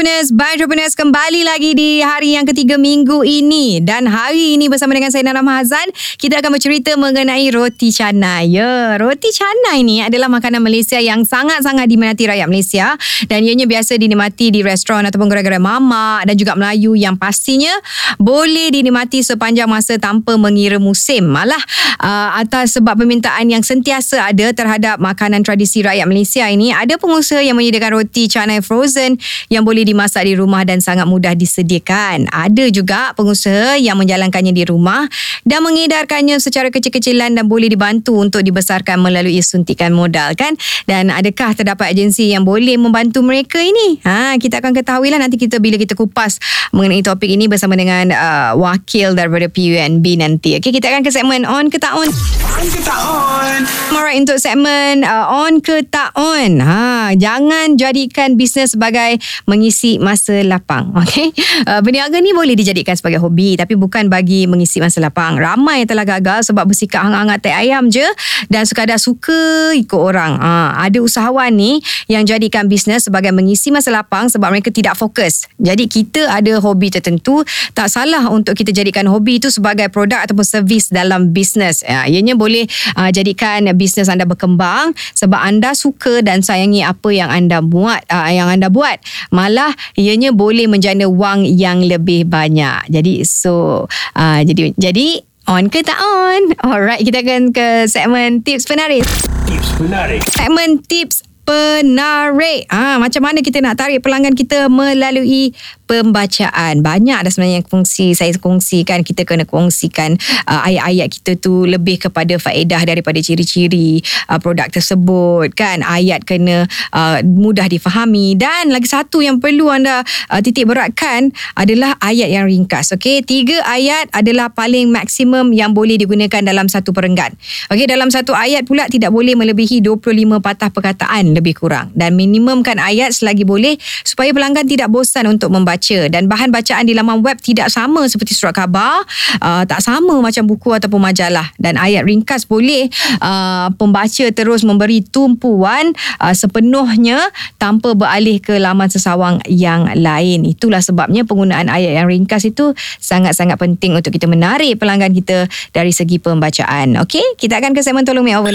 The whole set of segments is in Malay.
Entrepreneurs by Entrepreneurs kembali lagi di hari yang ketiga minggu ini dan hari ini bersama dengan saya Nana Mahazan kita akan bercerita mengenai roti canai. Ya, roti canai ni adalah makanan Malaysia yang sangat-sangat diminati rakyat Malaysia dan ianya biasa dinikmati di restoran ataupun gerai-gerai mamak dan juga Melayu yang pastinya boleh dinikmati sepanjang masa tanpa mengira musim. Malah uh, atas sebab permintaan yang sentiasa ada terhadap makanan tradisi rakyat Malaysia ini ada pengusaha yang menyediakan roti canai frozen yang boleh dimasak di rumah dan sangat mudah disediakan. Ada juga pengusaha yang menjalankannya di rumah dan mengedarkannya secara kecil-kecilan dan boleh dibantu untuk dibesarkan melalui suntikan modal kan? Dan adakah terdapat agensi yang boleh membantu mereka ini? Ha, kita akan ketahui lah nanti kita bila kita kupas mengenai topik ini bersama dengan uh, wakil daripada PUNB nanti. Okey, kita akan ke segmen on ke tak on? On ke tak on? Alright, untuk segmen uh, on ke tak on? Ha, jangan jadikan bisnes sebagai mengisi masa lapang. Okay? Uh, berniaga ni boleh dijadikan sebagai hobi tapi bukan bagi mengisi masa lapang. Ramai telah gagal sebab bersikap hangat-hangat teh ayam je dan sekadar suka ikut orang. Uh, ada usahawan ni yang jadikan bisnes sebagai mengisi masa lapang sebab mereka tidak fokus. Jadi kita ada hobi tertentu, tak salah untuk kita jadikan hobi itu sebagai produk ataupun servis dalam bisnes. Uh, ianya boleh uh, jadikan bisnes anda berkembang sebab anda suka dan sayangi apa yang anda buat. Uh, yang anda buat malah ianya boleh menjana wang yang lebih banyak. Jadi so uh, jadi jadi on ke tak on? Alright kita akan ke segmen tips penarik. Tips penarik. Segmen tips penarik. Ah, macam mana kita nak tarik pelanggan kita melalui pembacaan. Banyak dah sebenarnya yang kongsi, saya kongsikan, kita kena kongsikan uh, ayat-ayat kita tu lebih kepada faedah daripada ciri-ciri uh, produk tersebut kan. Ayat kena uh, mudah difahami dan lagi satu yang perlu anda uh, titik beratkan adalah ayat yang ringkas. Okey, tiga ayat adalah paling maksimum yang boleh digunakan dalam satu perenggan. Okey, dalam satu ayat pula tidak boleh melebihi 25 patah perkataan lebih kurang dan minimumkan ayat selagi boleh supaya pelanggan tidak bosan untuk membaca baca. Dan bahan bacaan di laman web tidak sama seperti surat khabar uh, tak sama macam buku ataupun majalah. Dan ayat ringkas boleh uh, pembaca terus memberi tumpuan uh, sepenuhnya tanpa beralih ke laman sesawang yang lain. Itulah sebabnya penggunaan ayat yang ringkas itu sangat-sangat penting untuk kita menarik pelanggan kita dari segi pembacaan. Okey kita akan ke segmen tolong makeover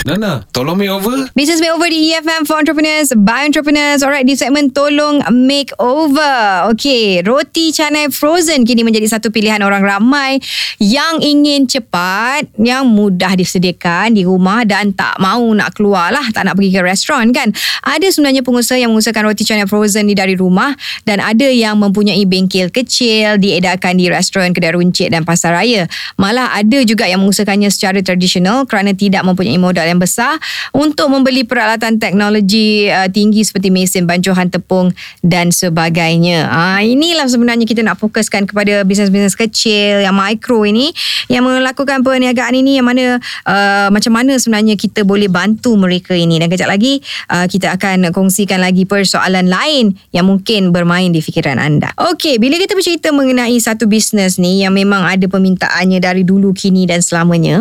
Nana, tolong makeover. Business makeover di EFM for entrepreneurs, by entrepreneurs. Alright, di segmen tolong makeover. Okay, roti canai frozen kini menjadi satu pilihan orang ramai yang ingin cepat, yang mudah disediakan di rumah dan tak mau nak keluar lah, tak nak pergi ke restoran kan. Ada sebenarnya pengusaha yang mengusahakan roti canai frozen ni dari rumah dan ada yang mempunyai bengkel kecil diedarkan di restoran, kedai runcit dan pasar raya. Malah ada juga yang mengusahakannya secara tradisional kerana tidak mempunyai modal yang besar untuk membeli peralatan teknologi uh, tinggi seperti mesin bancuhan tepung dan sebagainya. Ah uh, inilah sebenarnya kita nak fokuskan kepada bisnes-bisnes kecil yang mikro ini yang melakukan perniagaan ini yang mana uh, macam mana sebenarnya kita boleh bantu mereka ini dan kejap lagi uh, kita akan kongsikan lagi persoalan lain yang mungkin bermain di fikiran anda. Okey, bila kita bercerita mengenai satu bisnes ni yang memang ada permintaannya dari dulu kini dan selamanya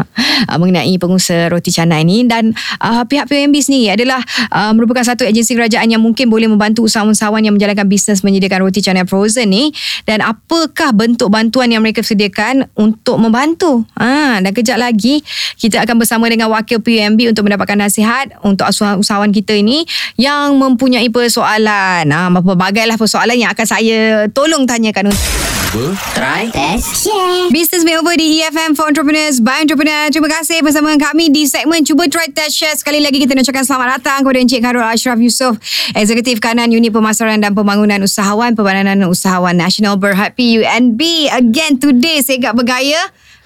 mengenai pengusaha roti canai ni dan uh, pihak PUMB sendiri adalah uh, merupakan satu agensi kerajaan yang mungkin boleh membantu usahawan-usahawan yang menjalankan bisnes menyediakan roti canai frozen ni dan apakah bentuk bantuan yang mereka sediakan untuk membantu. Ha, dan kejap lagi kita akan bersama dengan wakil PUMB untuk mendapatkan nasihat untuk usahawan kita ini yang mempunyai persoalan. Ha, lah persoalan yang akan saya tolong tanyakan untuk cuba. Try. Test share business makeover di EFM for entrepreneurs by entrepreneur. Terima kasih bersama kami di segmen cuba try test share. Sekali lagi kita nak ucapkan selamat datang kepada Encik Karul Ashraf Yusof eksekutif kanan unit pemasaran dan pembangunan usahawan pembangunan usahawan nasional berhad PUNB again today segak bergaya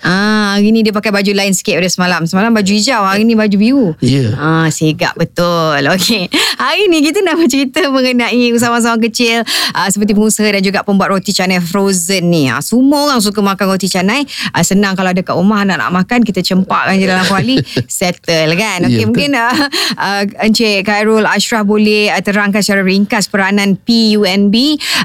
Ah, hari ni dia pakai baju lain sikit pada semalam. Semalam baju hijau, hari ni baju biru. Ya. Yeah. Ah, segak betul. Okey. Hari ni kita nak bercerita mengenai usahawan-usahawan kecil ah, seperti pengusaha dan juga pembuat roti canai frozen ni. Ah, semua orang suka makan roti canai. Ah, senang kalau ada kat rumah nak nak makan, kita cempakkan je dalam kuali, settle kan. Okey, yeah, mungkin ah, ah, Encik Khairul Ashraf boleh ah, terangkan secara ringkas peranan PUNB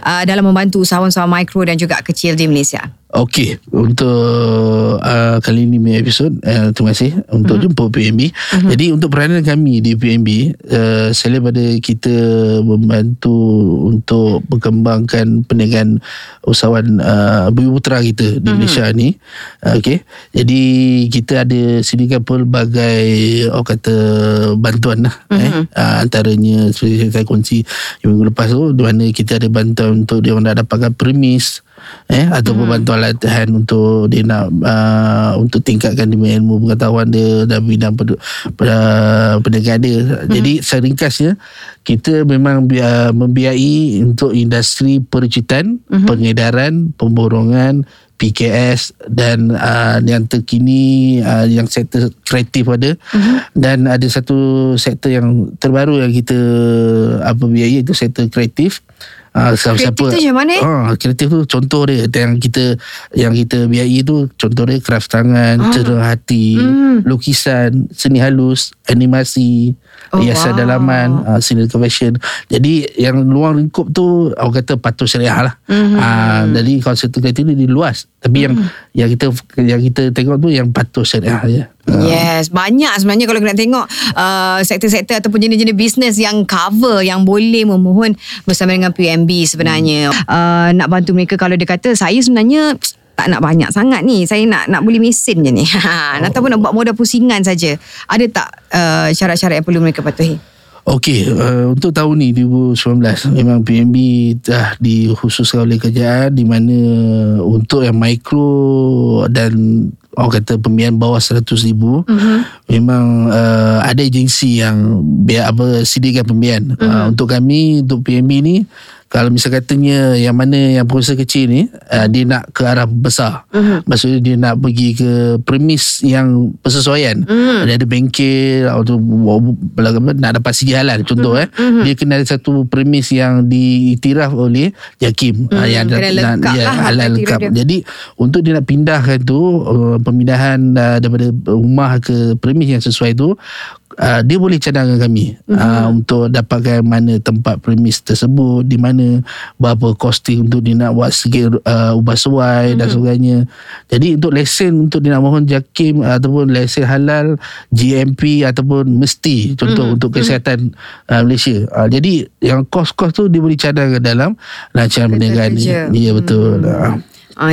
ah, dalam membantu usahawan-usahawan mikro dan juga kecil di Malaysia. Okey, untuk uh, kali ini punya episod, uh, terima kasih untuk uh-huh. jumpa PMB. Uh-huh. Jadi untuk peranan kami di PMB, uh, selain pada kita membantu untuk berkembangkan perniagaan usahawan uh, bumi putera kita di uh-huh. Malaysia ni. Uh, Okey, jadi kita ada sediakan pelbagai orang kata bantuan lah. Uh-huh. Eh, uh, antaranya seperti saya kongsi minggu lepas tu, di mana kita ada bantuan untuk dia orang nak dapatkan premis, eh ataupun hmm. bantuan latihan untuk dia nak uh, untuk tingkatkan dia ilmu pengetahuan dia dan bidang perniagaan dia. Hmm. Jadi secara ringkasnya kita memang uh, membiayai untuk industri percitan, hmm. pengedaran, pemborongan PKS dan uh, yang terkini uh, yang sektor kreatif ada uh-huh. dan ada satu sektor yang terbaru yang kita apa biaya itu sektor kreatif Siapa, kreatif tu macam mana? Ah, kreatif tu contoh dia yang kita yang kita biayai tu contoh dia craft tangan, ah. cerah hati, hmm. lukisan, seni halus, animasi, oh, hiasan wow. dalaman, uh, seni fashion. Jadi yang luar lingkup tu orang kata patuh syariah lah. Mm-hmm. Uh, jadi konsep kreatif ni di luas. Tapi mm-hmm. yang yang kita yang kita tengok tu yang patuh syariah je. Yes, banyak sebenarnya kalau nak tengok uh, sektor-sektor ataupun jenis-jenis bisnes yang cover yang boleh memohon bersama dengan PMB sebenarnya. Hmm. Uh, nak bantu mereka kalau dia kata saya sebenarnya tak nak banyak sangat ni. Saya nak nak beli mesin je ni. oh. Ataupun nak buat modal pusingan saja. Ada tak uh, syarat-syarat yang perlu mereka patuhi? Okey, uh, untuk tahun ni 2019 memang PMB dah dikhususkan oleh kerajaan di mana untuk yang mikro dan orang kata pembiayaan bawah 100 ribu uh-huh. memang uh, ada agensi yang biar apa sediakan pembiayaan uh-huh. uh, untuk kami untuk PMB ni kalau misal katanya yang mana yang pengusaha kecil ni uh, dia nak ke arah besar uh-huh. maksudnya dia nak pergi ke premis yang persesuaian uh-huh. dia ada bengkel atau nak dapat segi halal contoh uh-huh. eh uh-huh. dia kena ada satu premis yang diiktiraf oleh JAKIM uh-huh. yang kena lengkap ya, lah halal lengkap jadi untuk dia nak pindahkan tu uh, pemindahan uh, daripada rumah ke premis yang sesuai tu uh, dia boleh cadangkan kami uh-huh. uh, untuk dapatkan mana tempat premis tersebut di mana berapa kosting untuk dia nak buat sikit uh, ubah sesuai uh-huh. dan mhm. sebagainya jadi untuk lesen untuk dia nak mohon JAKIM uh, ataupun lesen halal GMP ataupun mesti contoh uh-huh. untuk kesihatan uh, Malaysia uh, jadi yang kos-kos tu dia boleh cadangkan dalam rancangan perniagaan ni ya betul uh-huh. Uh,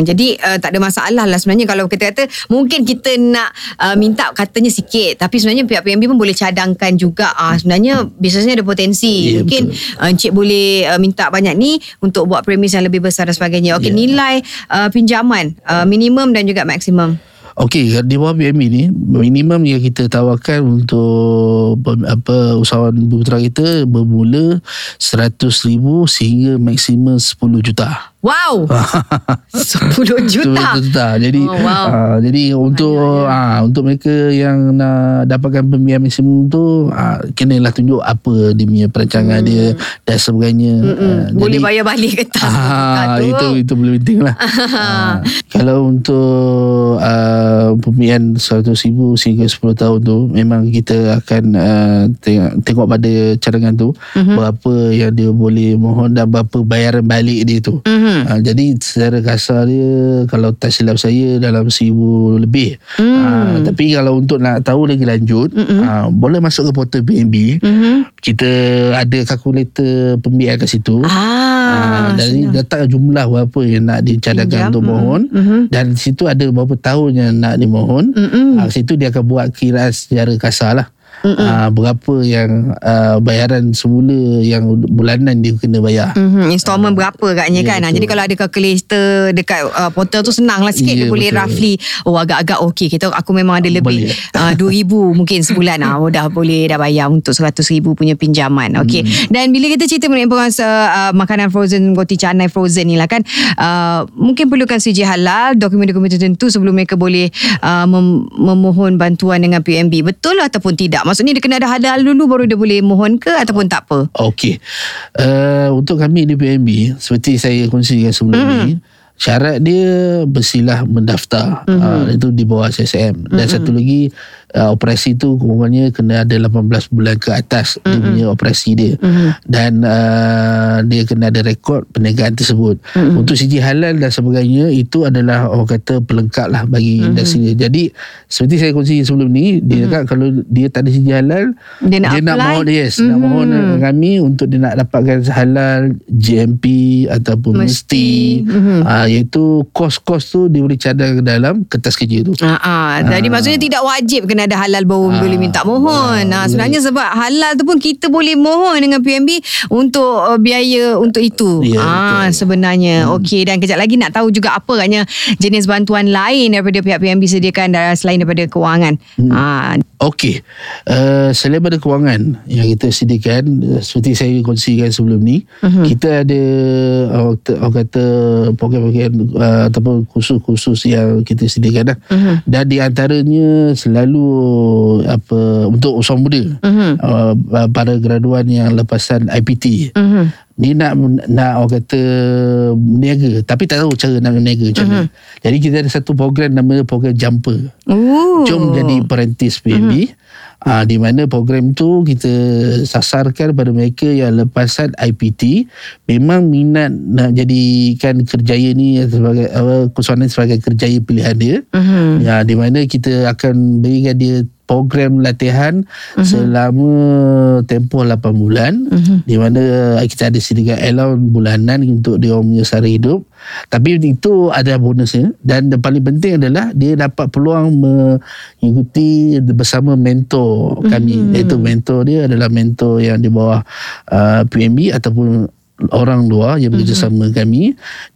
jadi uh, tak ada masalah lah sebenarnya kalau kita kata mungkin kita nak uh, minta katanya sikit tapi sebenarnya pihak PMB pun boleh cadangkan juga. Uh, sebenarnya bisnesnya ada potensi. Yeah, mungkin uh, Encik boleh uh, minta banyak ni untuk buat premis yang lebih besar dan sebagainya. Okey yeah. nilai uh, pinjaman uh, minimum dan juga maksimum. Okey, di bawah BMB ni minimum yang kita tawarkan untuk apa usahawan putra kita bermula 100,000 sehingga maksimum 10 juta. Wow. 10 juta. 10 juta. Jadi oh, wow. uh, jadi untuk uh, untuk mereka yang nak dapatkan pembiayaan maksimum tu uh, kenalah tunjuk apa dia punya perancangan hmm. dia dan sebagainya. Uh, boleh jadi, bayar balik ke tak? Uh, itu itu boleh penting lah. uh, kalau untuk uh, pembiayaan 100 ribu sehingga 10 tahun tu memang kita akan uh, tengok, tengok pada cadangan tu uh-huh. berapa yang dia boleh mohon dan berapa bayaran balik dia tu. Uh-huh. Hmm. Ha, jadi secara kasar dia kalau tak silap saya dalam seribu lebih. Hmm. Ha, tapi kalau untuk nak tahu lagi lanjut, hmm. ha, boleh masuk ke portal PNB. Hmm. Kita ada kalkulator pembiayaan kat situ. Ah, ha, dari data jumlah berapa yang nak dicadangkan untuk mohon hmm. dan situ ada berapa tahun yang nak dimohon. Hmm. Ha, situ dia akan buat kiraan secara kasar lah uh, berapa yang uh, bayaran semula yang bulanan dia kena bayar. Mm-hmm. Installment uh, berapa katnya ya, kan. Betul. Jadi kalau ada calculator dekat uh, portal tu senang lah sikit. Ya, dia boleh roughly oh agak-agak okey. Kita aku memang ada lebih uh, 2000 mungkin sebulan ah uh, dah boleh dah bayar untuk 100,000 punya pinjaman. Okey. Mm. Dan bila kita cerita mengenai penguasa uh, makanan frozen roti canai frozen ni lah kan uh, mungkin perlukan CJ halal dokumen-dokumen tertentu sebelum mereka boleh uh, mem- memohon bantuan dengan PMB. Betul ataupun tidak? Maksudnya dia kena ada halal dulu baru dia boleh mohon ke ataupun tak apa? Okey. Uh, untuk kami di PNB seperti saya kongsikan sebelum mm. ni syarat dia bersilah mendaftar mm-hmm. uh, itu di bawah SSM dan mm-hmm. satu lagi uh, operasi tu kurangnya kena ada 18 bulan ke atas mm-hmm. dia punya operasi dia mm-hmm. dan uh, dia kena ada rekod perniagaan tersebut mm-hmm. untuk siji halal dan sebagainya itu adalah orang kata pelengkap lah bagi mm-hmm. industri dia jadi seperti saya kongsi sebelum ni dia mm-hmm. cakap kalau dia tak ada siji halal dia nak, dia nak mohon yes mm-hmm. nak mohon kami untuk dia nak dapatkan halal GMP ataupun mesti, mesti mm-hmm. uh, iaitu kos-kos tu dia boleh cadang ke dalam kertas kerja tu uh, uh, jadi maksudnya tidak wajib kena ada halal baru uh, boleh minta mohon uh, sebenarnya sebab halal tu pun kita boleh mohon dengan PMB untuk uh, biaya untuk itu ya, ah sebenarnya hmm. okey dan kejap lagi nak tahu juga apa katnya jenis bantuan lain daripada pihak PMB sediakan selain daripada kewangan hmm. ah okey uh, selain daripada kewangan yang kita sediakan uh, seperti saya kongsikan sebelum ni uh-huh. kita ada orang kata program-program uh, ataupun khusus-khusus yang kita sediakan dah. Uh-huh. dan di antaranya selalu apa untuk usaha muda uh-huh. uh, para graduan yang lepasan IPT uh-huh. Ni nak nak orang kata berniaga tapi tak tahu cara nak berniaga macam mana. Uh-huh. Jadi kita ada satu program nama program Jumper. Ooh. Jom jadi perantis PMB. Uh-huh. Ha, di mana program tu kita sasarkan pada mereka yang lepasan IPT memang minat nak jadikan kerjaya ni sebagai apa kusuanan sebagai kerjaya pilihan dia. Uh-huh. Ya di mana kita akan berikan dia program latihan uh-huh. selama tempoh 8 bulan uh-huh. di mana kita ada sediakan allowance bulanan untuk dia punya sara hidup tapi itu ada bonusnya dan yang paling penting adalah dia dapat peluang mengikuti bersama mentor kami uh-huh. iaitu mentor dia adalah mentor yang di bawah uh, PMB ataupun orang luar yang bekerjasama mm-hmm. kami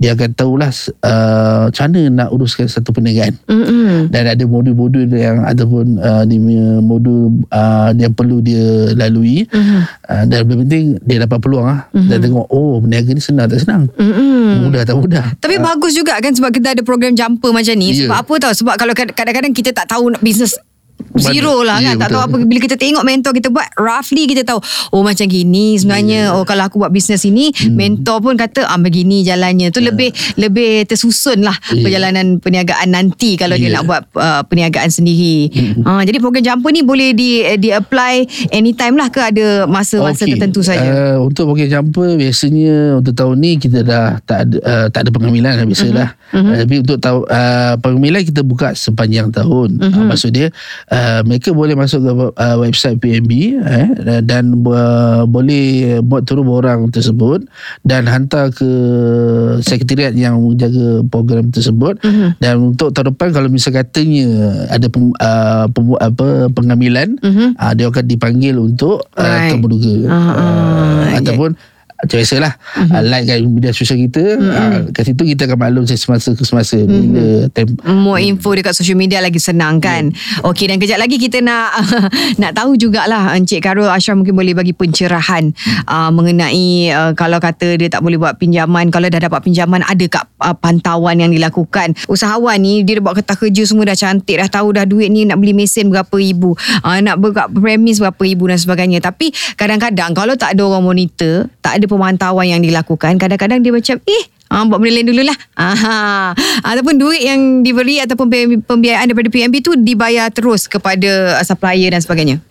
dia akan tahulah uh, mana nak uruskan satu perniagaan mm-hmm. dan ada modul-modul yang ataupun uh, di modul uh, yang perlu dia lalui mm-hmm. uh, dan lebih penting dia dapat peluang lah mm-hmm. dan tengok oh berniaga ni senang tak senang mm-hmm. mudah tak mudah tapi uh, bagus juga kan sebab kita ada program jumper macam ni yeah. sebab apa tahu sebab kalau kadang-kadang kita tak tahu bisnes Zero lah kan yeah, Tak betul. tahu apa Bila kita tengok mentor kita buat Roughly kita tahu Oh macam gini sebenarnya yeah. Oh kalau aku buat bisnes ini hmm. Mentor pun kata ah, Begini jalannya Tu yeah. lebih Lebih tersusun lah yeah. Perjalanan perniagaan nanti Kalau yeah. dia nak buat uh, Perniagaan sendiri hmm. uh, Jadi program jumper ni Boleh di di apply Anytime lah ke Ada masa-masa okay. tertentu saja uh, Untuk program jumper Biasanya Untuk tahun ni Kita dah Tak ada, uh, tak ada pengamilan lah Biasalah uh-huh. uh-huh. uh, Tapi untuk tahu uh, Pengamilan kita buka Sepanjang tahun uh-huh. uh, Maksud dia Uh, mereka boleh masuk ke uh, website PNB eh, dan uh, boleh buat turun orang tersebut dan hantar ke sekretariat yang menjaga program tersebut uh-huh. dan untuk tahun depan kalau misal katanya ada pem, uh, pem, apa pengambilan uh-huh. uh, dia akan dipanggil untuk uh, right. terbuka uh-huh. uh, ataupun okay macam biasalah mm-hmm. uh, like kat media sosial kita mm-hmm. uh, kat situ kita akan maklum semasa ke semasa mm-hmm. bila temp- more info dekat social media lagi senang kan yeah. okey dan kejap lagi kita nak nak tahu jugalah Encik Karul Ashraf mungkin boleh bagi pencerahan uh, mengenai uh, kalau kata dia tak boleh buat pinjaman kalau dah dapat pinjaman ada kat uh, pantauan yang dilakukan usahawan ni dia dah buat kertas kerja semua dah cantik dah tahu dah duit ni nak beli mesin berapa ibu uh, nak buka premis berapa ibu dan sebagainya tapi kadang-kadang kalau tak ada orang monitor tak ada pemantauan yang dilakukan kadang-kadang dia macam eh Ah, buat benda lain dululah. Aha. Ataupun duit yang diberi ataupun pembiayaan daripada PMB tu dibayar terus kepada supplier dan sebagainya.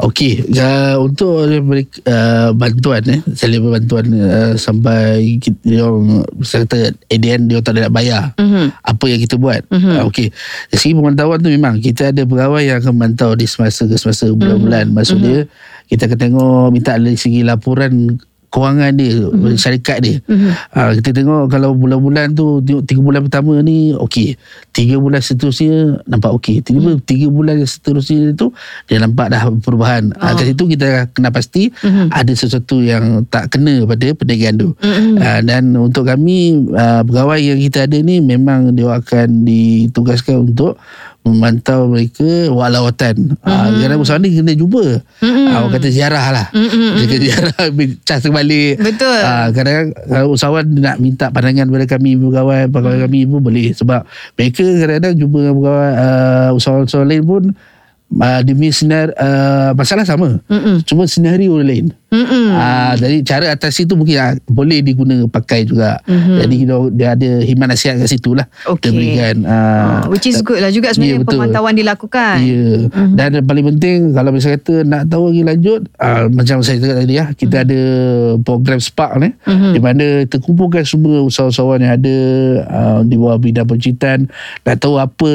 Okey, uh, untuk uh, bantuan eh, saya bantuan uh, sampai kita dia orang kata ADN dia tak nak bayar. Uh-huh. Apa yang kita buat? Uh-huh. Uh, Okey. Dari segi pemantauan tu memang kita ada pegawai yang akan memantau di semasa ke semasa bulan-bulan. Uh-huh. Maksudnya uh-huh. kita akan tengok minta dari segi laporan kewangan dia mm-hmm. syarikat dia mm-hmm. ha, kita tengok kalau bulan-bulan tu tengok tiga bulan pertama ni okey tiga bulan seterusnya nampak okey tiga, mm-hmm. tiga bulan seterusnya tu dia nampak dah perubahan oh. ha, kat situ kita kena pasti mm-hmm. ada sesuatu yang tak kena pada perniagaan tu mm-hmm. ha, dan untuk kami ha, pegawai yang kita ada ni memang dia akan ditugaskan untuk memantau mereka buat lawatan. Mm-hmm. Ah kadang usaha ni kena jumpa. Mm-hmm. Ah orang kata ziarah lah. Mm-hmm. Dia kata ziarah cas kembali. Betul. Ah kadang kalau usahawan nak minta pandangan kepada kami pegawai pegawai mm. kami pun boleh sebab mereka kadang-kadang jumpa dengan pegawai uh, usahawan-usahawan lain pun uh, demi senar uh, masalah sama. Mm-mm. Cuma senario lain. Mm-mm. Ah, jadi cara atasi tu mungkin ah, boleh diguna pakai juga. Mm-hmm. Jadi dia, dia ada himat nasihat kat situ lah. Okay. Kita berikan. Ah, Uh, which is good lah juga Ya, sebenarnya betul. pemantauan dilakukan. Ya. Mm-hmm. Dan yang paling penting kalau misalnya kata nak tahu lagi lanjut, ah, macam saya cakap tadi ya, kita mm-hmm. ada program Spark ni mm-hmm. di mana terkumpulkan semua usahawan-usahawan yang ada ah, di bawah bidang percitan nak tahu apa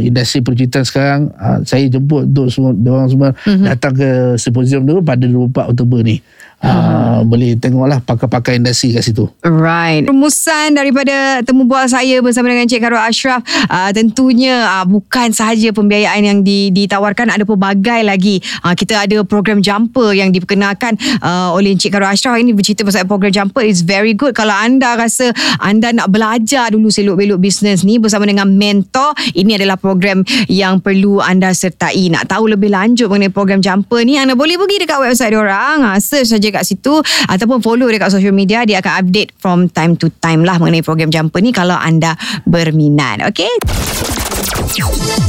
industri percitan sekarang ah, saya jemput untuk semua orang semua mm-hmm. datang ke simposium tu pada 24 Oktober ni. Ah, boleh tengoklah pakar-pakar industri kat situ. Right. Rumusan daripada temu bual saya bersama dengan Cik Khairul Ashraf uh, tentunya uh, bukan sahaja pembiayaan yang di, ditawarkan ada pelbagai lagi. Uh, kita ada program jumper yang diperkenalkan uh, oleh Cik Khairul Ashraf ini bercerita pasal program jumper is very good kalau anda rasa anda nak belajar dulu selok-belok bisnes ni bersama dengan mentor ini adalah program yang perlu anda sertai. Nak tahu lebih lanjut mengenai program jumper ni anda boleh pergi dekat website diorang uh, search saja kat situ ataupun follow dekat social media dia akan update from time to time lah mengenai program jumper ni kalau anda berminat okay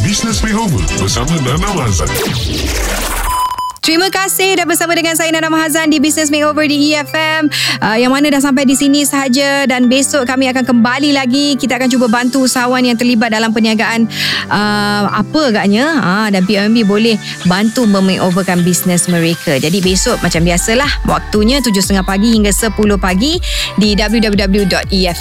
Business Makeover bersama Nana Mazan. Terima kasih dah bersama dengan saya Nana Mahazan di Business Makeover di EFM uh, yang mana dah sampai di sini sahaja dan besok kami akan kembali lagi. Kita akan cuba bantu usahawan yang terlibat dalam perniagaan uh, apa agaknya? Uh, dan PMB boleh bantu memakeoverkan bisnes mereka. Jadi besok macam biasalah waktunya 7.30 pagi hingga 10 pagi di www.efm.live